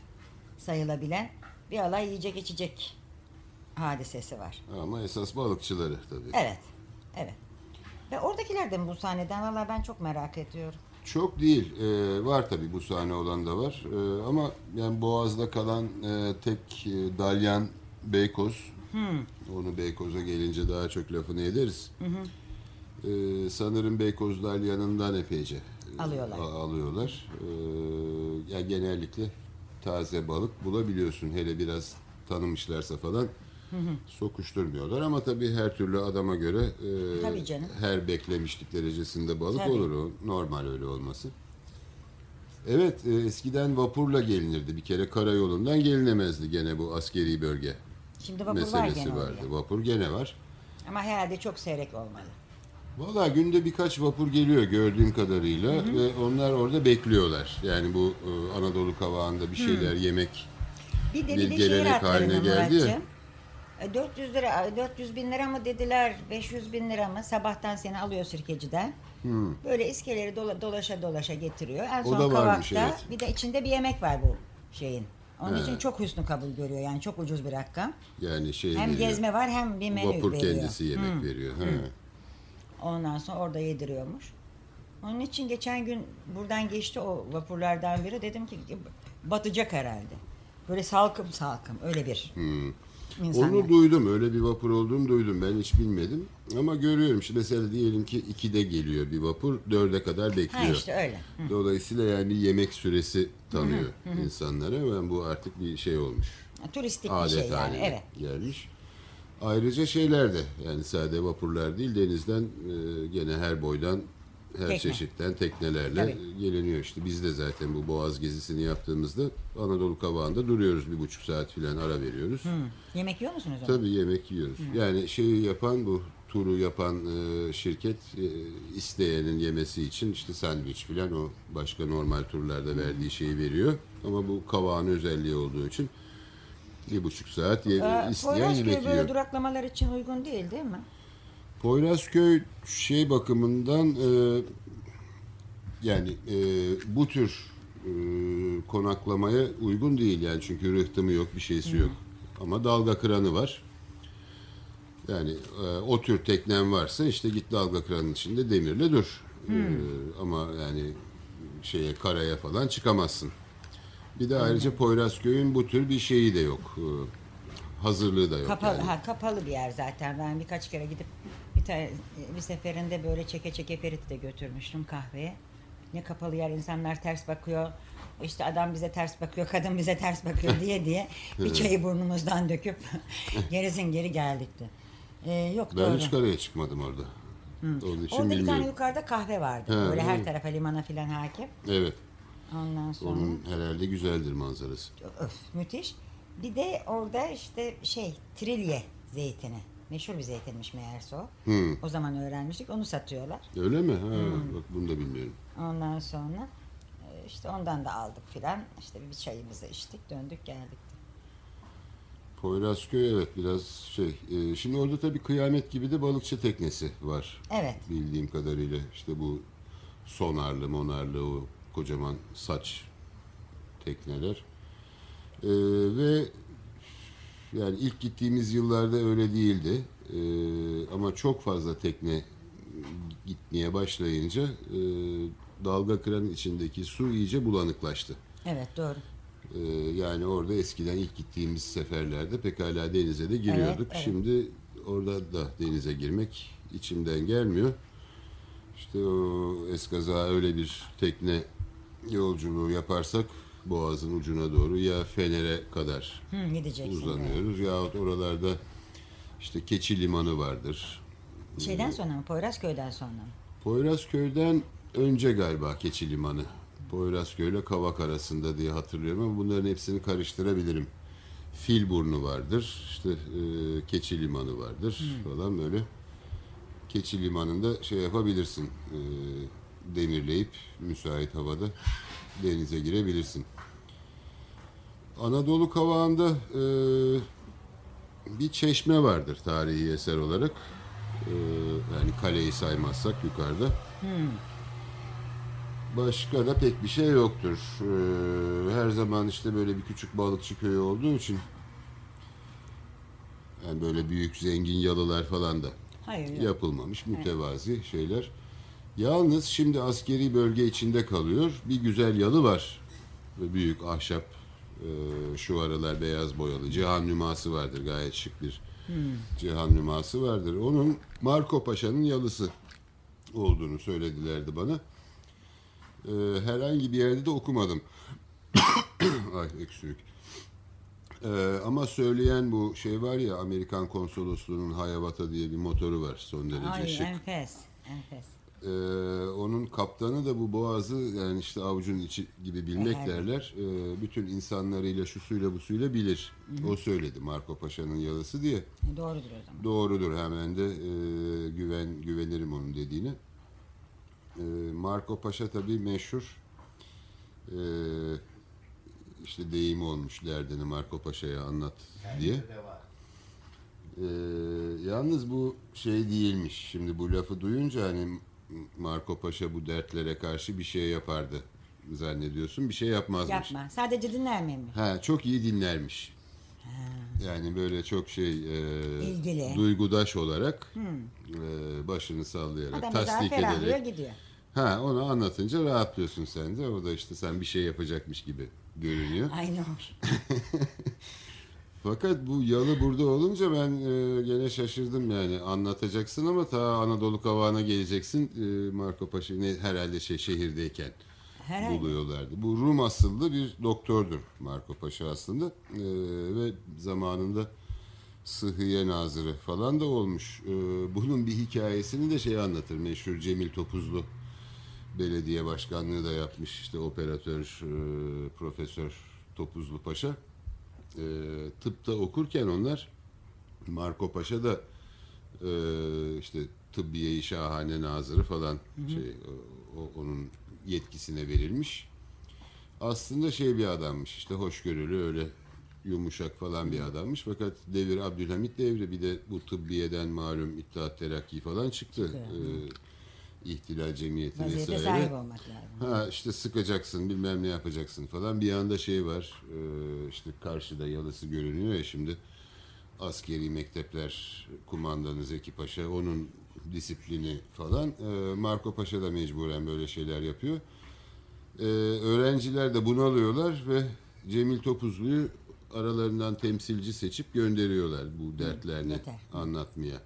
sayılabilen bir alay yiyecek içecek hadisesi var. Ama esas balıkçıları tabii. Evet. Evet. Ve oradakiler de mi bu sahneden? Valla ben çok merak ediyorum. Çok değil. Ee, var tabii bu sahne olan da var. Ee, ama yani Boğaz'da kalan e, tek e, dalyan Beykoz. Onu Beykoz'a gelince daha çok lafını ederiz. Ee, sanırım Beykoz dalyanından epeyce e, Alıyorlar. a- alıyorlar. Ee, yani genellikle taze balık bulabiliyorsun. Hele biraz tanımışlarsa falan sokuşturmuyorlar ama tabii her türlü adama göre e, Tabii canım. her beklemişlik derecesinde balık Tabii. olur o normal öyle olması. Evet e, eskiden vapurla gelinirdi bir kere karayolundan gelinemezdi gene bu askeri bölge Şimdi vapur var meselesi gene vardı. oraya. Vapur gene var. Ama herhalde çok seyrek olmalı. Valla günde birkaç vapur geliyor gördüğüm kadarıyla ve onlar orada bekliyorlar. Yani bu e, Anadolu kavağında bir şeyler yemek Bir de Bir de şehir haline geldi ya. Muratcığım. E, 400 lira, 400 bin lira mı dediler, 500 bin lira mı? Sabahtan seni alıyor sirkeciden. Böyle iskeleri dola- dolaşa dolaşa getiriyor. En son da varmış, kavakta evet. bir de içinde bir yemek var bu şeyin. Onun He. için çok hüsnü kabul görüyor yani çok ucuz bir rakam. yani şey Hem veriyor. gezme var hem bir menü Vapur veriyor. kendisi yemek veriyor. Ha. Ondan sonra orada yediriyormuş. Onun için geçen gün buradan geçti o vapurlardan biri. Dedim ki batacak herhalde. Böyle salkım salkım öyle bir insanlar. Onu duydum. Öyle bir vapur olduğunu duydum. Ben hiç bilmedim. Ama görüyorum. Şimdi mesela diyelim ki 2'de geliyor bir vapur. 4'e kadar bekliyor. Ha işte öyle. Dolayısıyla yani yemek süresi tanıyor insanlara. Ben bu artık bir şey olmuş. Turistik bir Adet şey yani. Evet. gelmiş. Ayrıca şeyler de yani sade vapurlar değil denizden e, gene her boydan her Tekne. çeşitten teknelerle Tabii. geliniyor işte. Biz de zaten bu Boğaz gezisini yaptığımızda Anadolu Kavağı'nda duruyoruz bir buçuk saat falan ara veriyoruz. Yemek yiyor musunuz onu? Tabii yemek yiyoruz. Yani şeyi yapan bu turu yapan e, şirket e, isteyenin yemesi için işte sandviç falan o başka normal turlarda verdiği şeyi veriyor. Ama bu kavağın özelliği olduğu için bir buçuk saat ye, Ee, isteyen yemek böyle yiyor. duraklamalar için uygun değil değil mi? Poyrazköy şey bakımından e, yani e, bu tür e, konaklamaya uygun değil yani çünkü rıhtımı yok bir şeysi yok ama dalga kıranı var. Yani e, o tür teknen varsa işte git dalga kıranın içinde demirle dur. E, ama yani şeye karaya falan çıkamazsın. Bir de ayrıca Poyrazköy'ün bu tür bir şeyi de yok. E, hazırlığı da yok. Kapalı, yani. ha, kapalı bir yer zaten. Ben birkaç kere gidip bir tane bir seferinde böyle çeke çeke Ferit'i de götürmüştüm kahveye. Ne kapalı yer insanlar ters bakıyor. İşte adam bize ters bakıyor, kadın bize ters bakıyor diye diye bir çayı burnumuzdan döküp gerisin geri geldik de. Ee, yok Ben doğru. hiç karaya çıkmadım orada. Onun için Orada bir bilmiyorum. tane yukarıda kahve vardı. Ha, böyle öyle her tarafa limana filan hakim. Evet. Ondan sonra Onun herhalde güzeldir manzarası. öf, müthiş. Bir de orada işte şey trilye zeytini. Meşhur bir zeytinmiş meğerse o. Hı. O zaman öğrenmiştik. Onu satıyorlar. Öyle mi? Ha, bak bunu da bilmiyorum. Ondan sonra e, işte ondan da aldık filan. İşte bir çayımızı içtik. Döndük geldik. Poyrazköy evet biraz şey. e, şimdi orada tabii kıyamet gibi de balıkçı teknesi var. Evet. Bildiğim kadarıyla işte bu sonarlı monarlı o kocaman saç tekneler. E, ve yani ilk gittiğimiz yıllarda öyle değildi. E, ama çok fazla tekne gitmeye başlayınca e, dalga kıranın içindeki su iyice bulanıklaştı. Evet doğru. Ee, yani orada eskiden ilk gittiğimiz seferlerde pekala denize de giriyorduk. Evet, evet. Şimdi orada da denize girmek içimden gelmiyor. İşte o eskaza öyle bir tekne yolculuğu yaparsak Boğaz'ın ucuna doğru ya Fener'e kadar Hı, gideceksin. uzanıyoruz yahut oralarda işte Keçi Limanı vardır. Şeyden sonra mı? Poyrazköy'den sonra mı? Poyrazköy'den önce galiba Keçi Limanı. Poyrazköy ile Kavak arasında diye hatırlıyorum ama bunların hepsini karıştırabilirim. Filburnu vardır, işte e, Keçi Limanı vardır falan böyle. Keçi Limanı'nda şey yapabilirsin, e, demirleyip müsait havada denize girebilirsin. Anadolu Kavağı'nda e, bir çeşme vardır tarihi eser olarak. E, yani kaleyi saymazsak yukarıda. Başka da pek bir şey yoktur. Ee, her zaman işte böyle bir küçük balıkçı köyü olduğu için yani böyle büyük zengin yalılar falan da Hayır. yapılmamış mütevazi şeyler. Yalnız şimdi askeri bölge içinde kalıyor. Bir güzel yalı var. Büyük ahşap e, şu aralar beyaz boyalı. Cihan nüması vardır gayet şık bir cihan nüması vardır. Onun Marco Paşa'nın yalısı olduğunu söyledilerdi bana. E, herhangi bir yerde de okumadım. Ay öksürük. E, ama söyleyen bu şey var ya Amerikan konsolosluğunun Hayavata diye bir motoru var son derece Ay şık. enfes. Enfes. Ee, onun kaptanı da bu boğazı yani işte avucun içi gibi bilmek Evet. derler. Ee, bütün insanlarıyla şu suyla bu suyla bilir. O söyledi Marco Paşa'nın yalısı diye. Doğrudur o zaman. Doğrudur hemen de e, güven güvenirim onun dediğine. E, Marco Paşa tabii meşhur. E, işte deyimi olmuş derdini Marco Paşa'ya anlat diye. Ee, yalnız bu şey değilmiş. Şimdi bu lafı duyunca hani Marco Paşa bu dertlere karşı bir şey yapardı zannediyorsun. Bir şey yapmazmış. Yapma. Sadece dinler mi? Ha, çok iyi dinlermiş. Yani böyle çok şey e, İlgili. duygudaş olarak e, başını sallayarak Adam tasdik ederek gidiyor. ha onu anlatınca rahatlıyorsun sen de. O da işte sen bir şey yapacakmış gibi görünüyor. Aynı hoş. Fakat bu yalı burada olunca ben e, gene şaşırdım yani anlatacaksın ama ta Anadolu kavağına geleceksin e, Marco Paşa ne, herhalde şey şehirdeyken Herhalde. buluyorlardı. Bu Rum asıllı bir doktordur Marco Paşa aslında E, ve zamanında Sıhhiye Nazırı falan da olmuş. E, bunun bir hikayesini de şey anlatır meşhur Cemil Topuzlu belediye başkanlığı da yapmış işte operatör e, profesör Topuzlu Paşa e, tıpta okurken onlar Marco Paşa da e, işte tıbbiye şahane nazırı falan şey o, onun yetkisine verilmiş. Aslında şey bir adammış işte hoşgörülü öyle yumuşak falan bir adammış fakat devir Abdülhamit devri bir de bu tıbbiyeden malum İttihat Terakki falan çıktı. E, ihtilal cemiyeti Vaziyete vesaire. sahip olmak lazım. Ha işte sıkacaksın bilmem ne yapacaksın falan. Bir anda şey var e, işte karşıda yalısı görünüyor ya şimdi askeri mektepler kumandanı Zeki Paşa onun disiplini falan. E, Marco Paşa da mecburen böyle şeyler yapıyor. E, öğrenciler de bunalıyorlar ve Cemil Topuzlu'yu aralarından temsilci seçip gönderiyorlar bu dertlerini yeter. anlatmaya.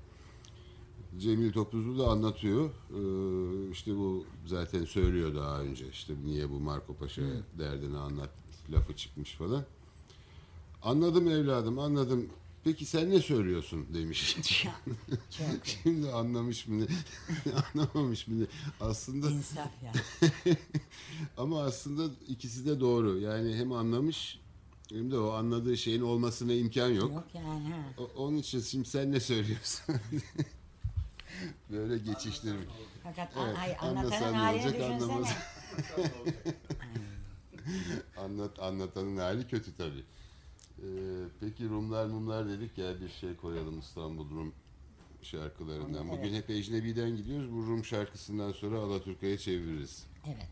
Cemil Topuzlu da anlatıyor. Ee, işte bu zaten söylüyor daha önce. İşte niye bu Marco Paşa derdini anlat lafı çıkmış falan. Anladım evladım anladım. Peki sen ne söylüyorsun demiş. Şimdi anlamış mı ne? anlamamış mı ne? Aslında insaf ya. ama aslında ikisi de doğru. Yani hem anlamış hem de o anladığı şeyin olmasına imkan yok. Yok yani ha. O- onun için şimdi sen ne söylüyorsun? Böyle geçiştirmiş. Fakat Evet, ay, anlatanın halini olacak, anlamaz. Anlat, anlatanın hali kötü tabii. Ee, peki Rumlar mumlar dedik ya bir şey koyalım İstanbul Rum şarkılarından. Bugün hep ecnebiden gidiyoruz. Bu Rum şarkısından sonra Alaturka'ya çeviririz. Evet.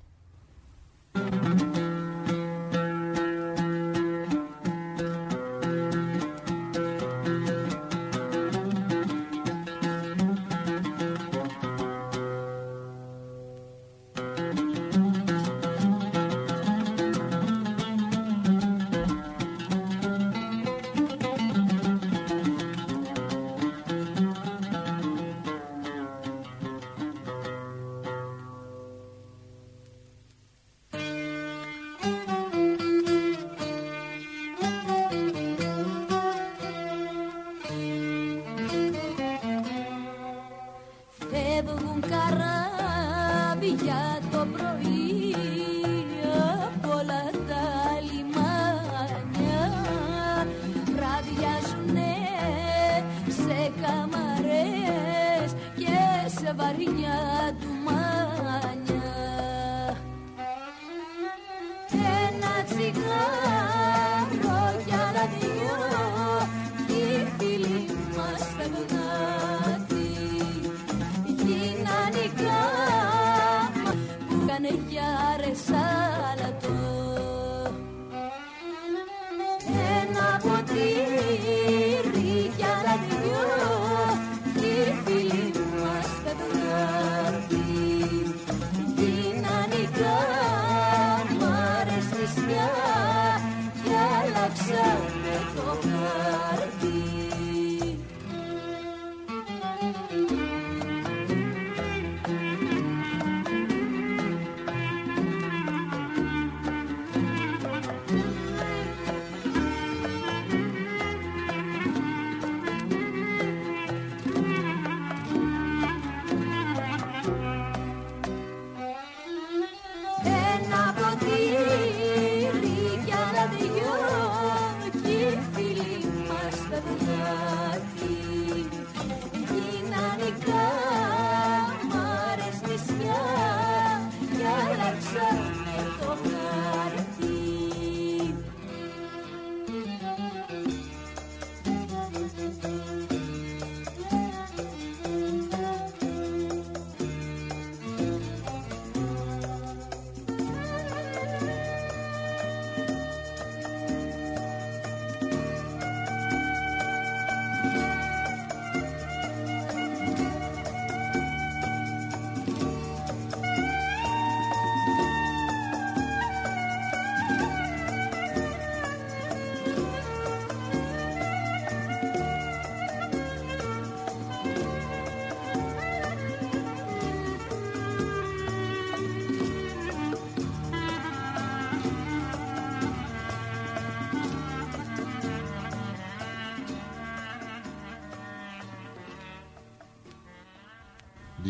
les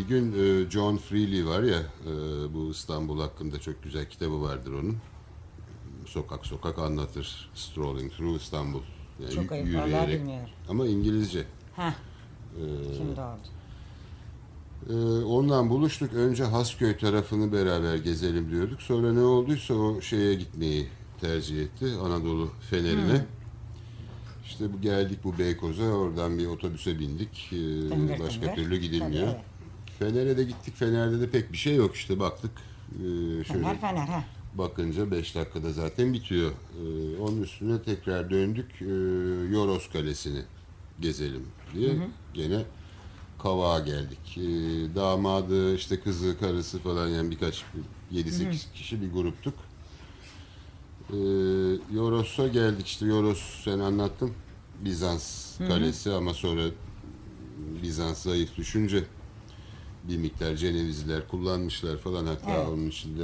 Bir gün e, John Freely var ya e, bu İstanbul hakkında çok güzel kitabı vardır onun. Sokak sokak anlatır. Strolling through İstanbul. Yani Çok ayıp, yürüyerek. Ama İngilizce. Heh, E, şimdi oldu. e, ondan buluştuk. Önce Hasköy tarafını beraber gezelim diyorduk. Sonra ne olduysa o şeye gitmeyi tercih etti. Anadolu Feneri'ne. İşte bu geldik bu Beykoz'a. Oradan bir otobüse bindik. E, Tıngır başka türlü gidilmiyor. Tabii, Fener'e de gittik. Fener'de de pek bir şey yok işte baktık. Ee, şöyle Fener fener ha. bakınca 5 dakikada zaten bitiyor. Ee, onun üstüne tekrar döndük. Ee, Yoros Kalesi'ni gezelim diye. Gene Kavağa geldik. Ee, damadı, işte kızı, karısı falan yani birkaç 7-8 kişi bir gruptuk. Ee, Yoros'a geldik işte Yoros sen anlattın. Bizans kalesi ama sonra Bizans zayıf düşünce bir miktar Cenevizliler kullanmışlar falan. Hatta Evet. onun içinde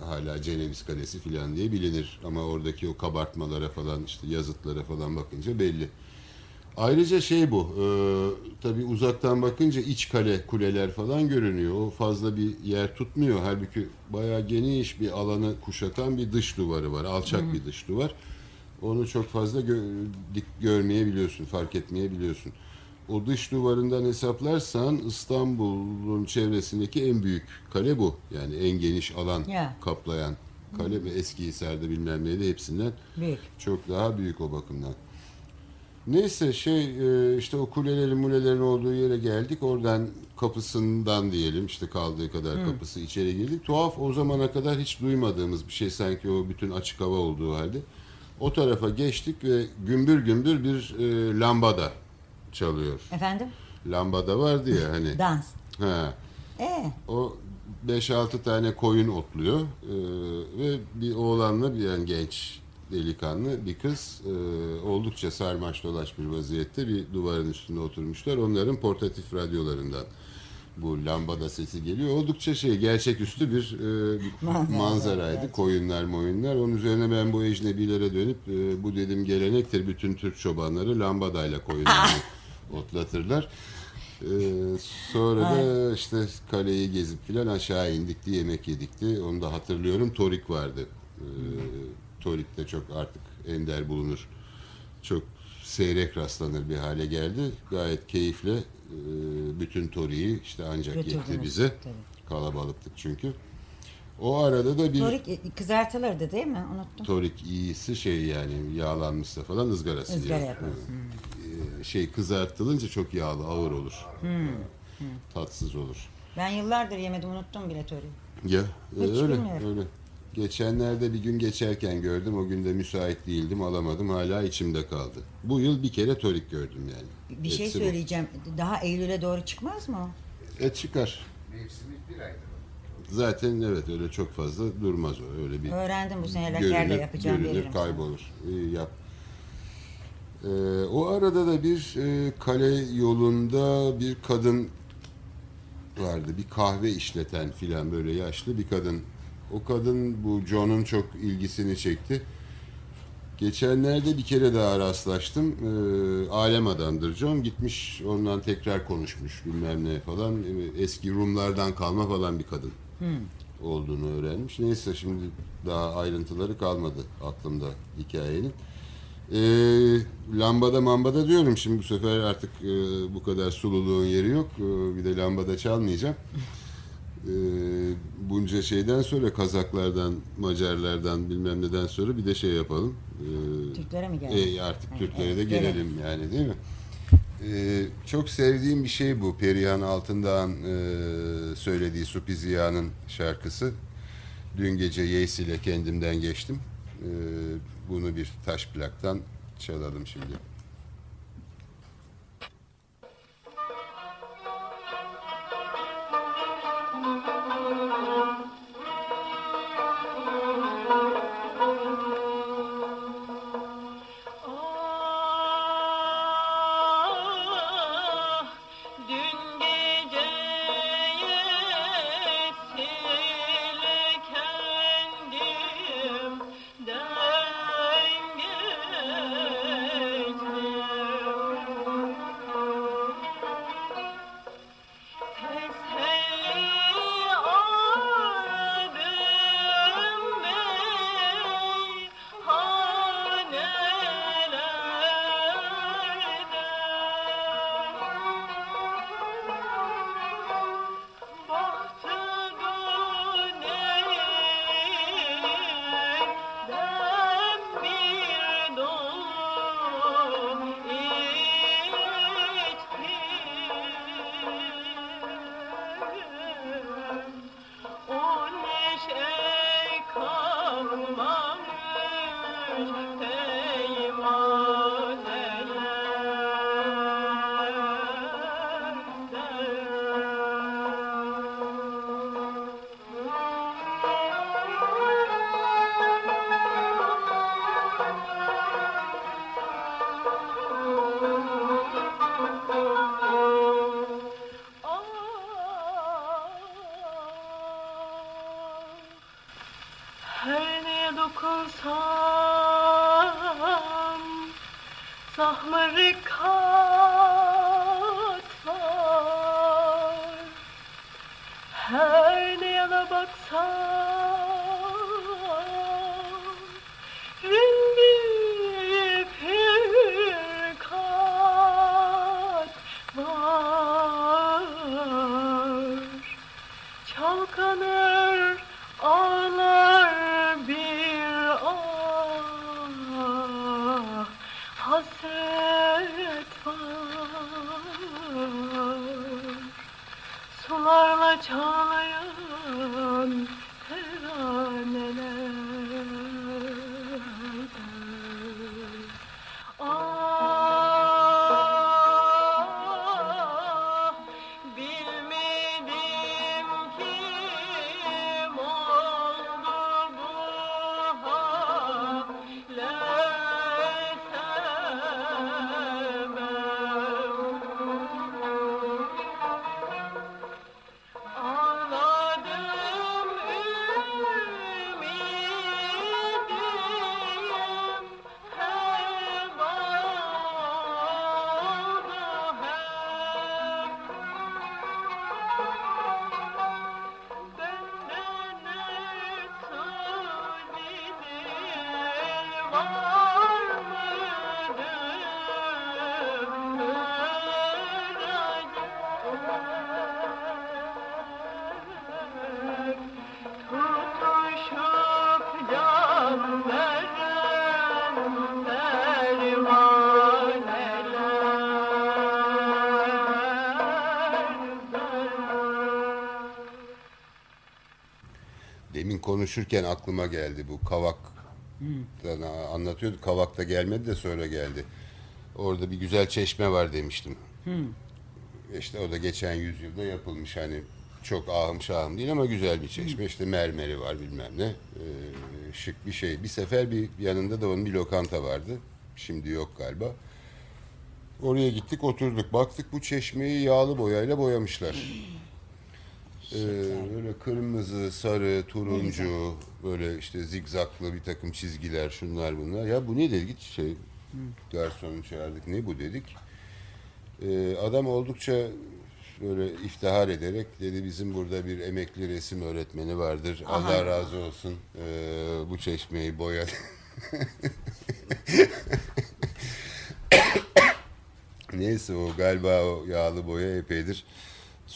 hala Ceneviz Kalesi falan diye bilinir. Ama oradaki o kabartmalara falan işte yazıtlara falan bakınca belli. Ayrıca şey bu e, tabi uzaktan bakınca iç kale kuleler falan görünüyor. O fazla bir yer tutmuyor. Halbuki bayağı geniş bir alanı kuşatan bir dış duvarı var. Alçak bir dış duvar. Onu çok fazla gö- dik görmeyebiliyorsun fark etmeyebiliyorsun. O dış duvarından hesaplarsan İstanbul'un çevresindeki en büyük kale bu. Yani en geniş alan Ya. kaplayan kale ve eski Hisar'da bilmem neydi hepsinden Büyük. çok daha büyük o bakımdan. Neyse şey e, işte o kulelerin mulelerin olduğu yere geldik. Oradan kapısından diyelim işte kaldığı kadar kapısı içeri girdik. Tuhaf o zamana kadar hiç duymadığımız bir şey sanki o bütün açık hava olduğu halde. O tarafa geçtik ve gümbür gümbür bir e, lambada çalıyor. Efendim? Lambada vardı ya hani. Dans. ha. Ee, O 5-6 tane koyun otluyor Ee, ve bir oğlanla bir yani genç delikanlı bir kız e, oldukça sarmaş dolaş bir vaziyette bir duvarın üstünde oturmuşlar. Onların portatif radyolarından bu lambada sesi geliyor. Oldukça şey gerçeküstü bir e, Manzara, manzaraydı. Koyunlar moyunlar. Onun üzerine ben bu ecnebilere dönüp e, bu dedim gelenektir. Bütün Türk çobanları lambadayla koyunlarını otlatırlar. Ee, sonra da işte kaleyi gezip filan aşağı indik diye yemek yedikti. Onu da hatırlıyorum. Torik vardı. Ee, Torik de çok artık ender bulunur. Çok seyrek rastlanır bir hale geldi. Gayet keyifle e, bütün Tori'yi işte ancak yetti Götürdünüz, bize. tabii. Kalabalıktık çünkü. O arada da bir Torik e, kızartılırdı değil mi? Unuttum. torik iyisi şey yani yağlanmışsa falan ızgarası. Izgara yani. yapar. Ee, Şey kızartılınca çok yağlı ağır olur. Tatsız olur. Ben yıllardır yemedim unuttum bile tori. Ya e, Hiç öyle bilmiyorum. öyle. Geçenlerde bir gün geçerken gördüm. O gün de müsait değildim, alamadım. Hala içimde kaldı. Bu yıl bir kere torik gördüm yani. Bir şey Hepsi bu. söyleyeceğim. Daha Eylül'e doğru çıkmaz mı? Et çıkar. Mevsimi bir aydır. Zaten evet öyle çok fazla durmaz o. Öyle bir Öğrendim bu sene görünür, yapacağım görünür sana. kaybolur. İyi yap. Ee, o arada da bir e, kale yolunda bir kadın vardı. Bir kahve işleten filan böyle yaşlı bir kadın. O kadın bu John'un çok ilgisini çekti. Geçenlerde bir kere daha rastlaştım. Ee, alem adamdır John. Gitmiş ondan tekrar konuşmuş bilmem ne falan. Ee, Eski Rumlardan kalma falan bir kadın olduğunu öğrenmiş. Neyse şimdi daha ayrıntıları kalmadı aklımda hikayenin. Ee, lambada mambada diyorum şimdi bu sefer artık e, bu kadar sululuğun yeri yok. Ee, bir de lambada çalmayacağım. Ee, bunca şeyden sonra Kazaklardan, Macarlardan bilmem neden sonra bir de şey yapalım. Ee, Türklere mi geldi? e, artık Evet, Türklere de evet, gelelim yani değil mi? Ee, çok sevdiğim bir şey bu. Perihan Altındağ'ın e, söylediği Supi Ziya'nın şarkısı. Dün gece Yeis ile kendimden geçtim. Ee, bunu bir taş plaktan çalalım şimdi. Merry konuşurken aklıma geldi bu kavak anlatıyordu. Kavak da gelmedi de sonra geldi. Orada bir güzel çeşme var demiştim. İşte o da geçen yüzyılda yapılmış hani çok ahım şahım değil ama güzel bir çeşme. İşte mermeri var bilmem ne. Ee, şık bir şey. Bir sefer bir yanında da onun bir lokanta vardı. Şimdi yok galiba. Oraya gittik oturduk. Baktık bu çeşmeyi yağlı boyayla boyamışlar. Ee, böyle kırmızı, sarı, turuncu, böyle işte zigzaklı bir takım çizgiler, şunlar bunlar. Ya bu ne dedik? Şey, garsonu çağırdık. Ne bu dedik? Ee, adam oldukça böyle iftihar ederek dedi bizim burada bir emekli resim öğretmeni vardır. Allah razı olsun. Ee, bu çeşmeyi boyadı. Neyse o galiba o yağlı boya epeydir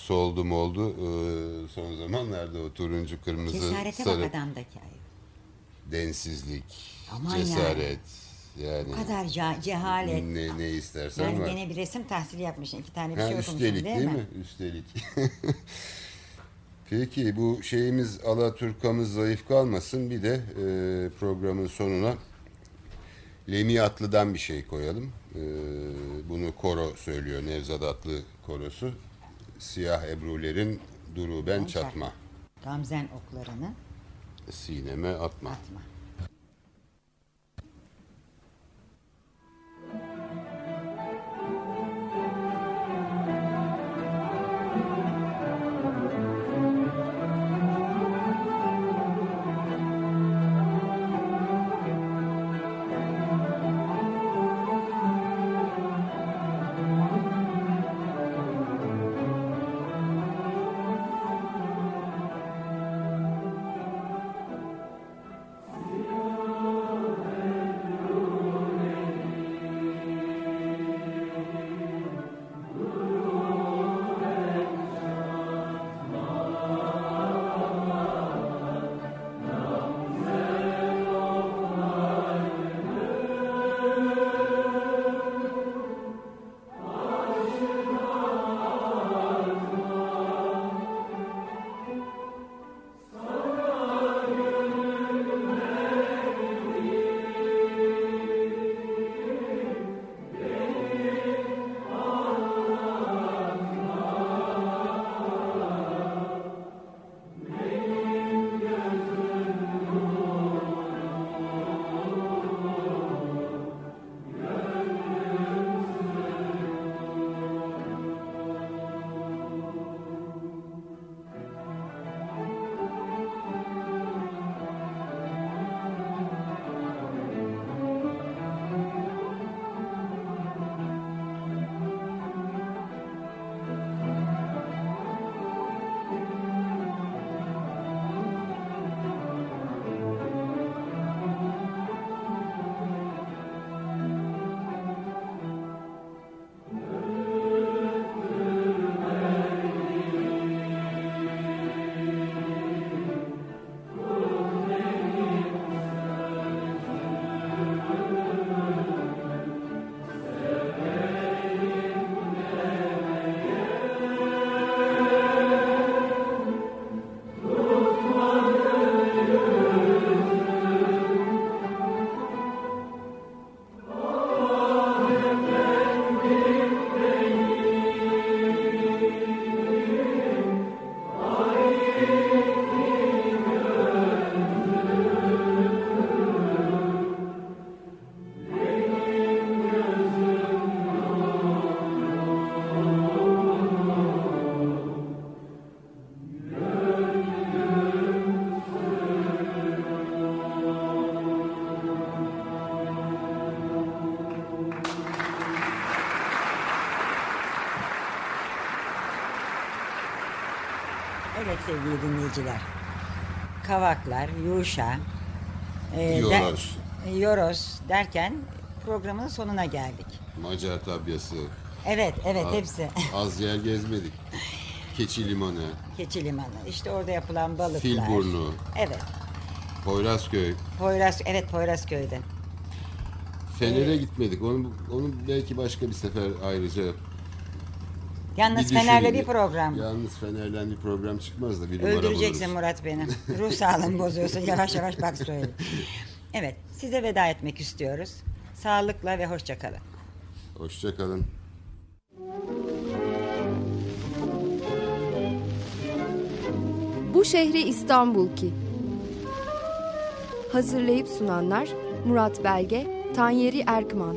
soldu moldu. Ee, son zamanlarda o turuncu kırmızı Cesarete sarı bak adamdaki ayol. densizlik, Aman cesaret yani, Bu kadar ce- cehalet. ne, ne istersen Yani var. gene bir resim tahsili yapmışsın. iki tane bir şey okumuşsun değil, değil mi? mi? Üstelik. Peki bu şeyimiz Alaturkamız zayıf kalmasın. Bir de e, programın sonuna Lemi Atlı'dan bir şey koyalım. E, bunu koro söylüyor Nevzat Atlı korosu. Siyah Ebrulerin Duru ben çatma. Gamzen oklarını Sineme atma. atma. Kavaklar, Yuşa, e, de- Yoros. Yoros derken programın sonuna geldik. Macar tabyası. Evet, evet Az- hepsi. Az yer gezmedik. Keçi limanı, Keçi Limanı. İşte orada yapılan balıklar. Filburnu. Evet. Poyrazköy. Poyraz, evet Poyrazköy'de. Fener'e Ee, gitmedik. Onu, onu belki başka bir sefer ayrıca Yalnız Bir Fener'le bir program. Yalnız Fener'den bir program çıkmaz da bir numara Öldüreceksin. Murat beni. Ruh sağlığımı bozuyorsun. Yavaş yavaş bak söyle. Evet size veda etmek istiyoruz. Sağlıkla ve hoşça kalın. Hoşçakalın. Bu şehri İstanbul ki. Hazırlayıp sunanlar Murat Belge, Tanyeri Erkman.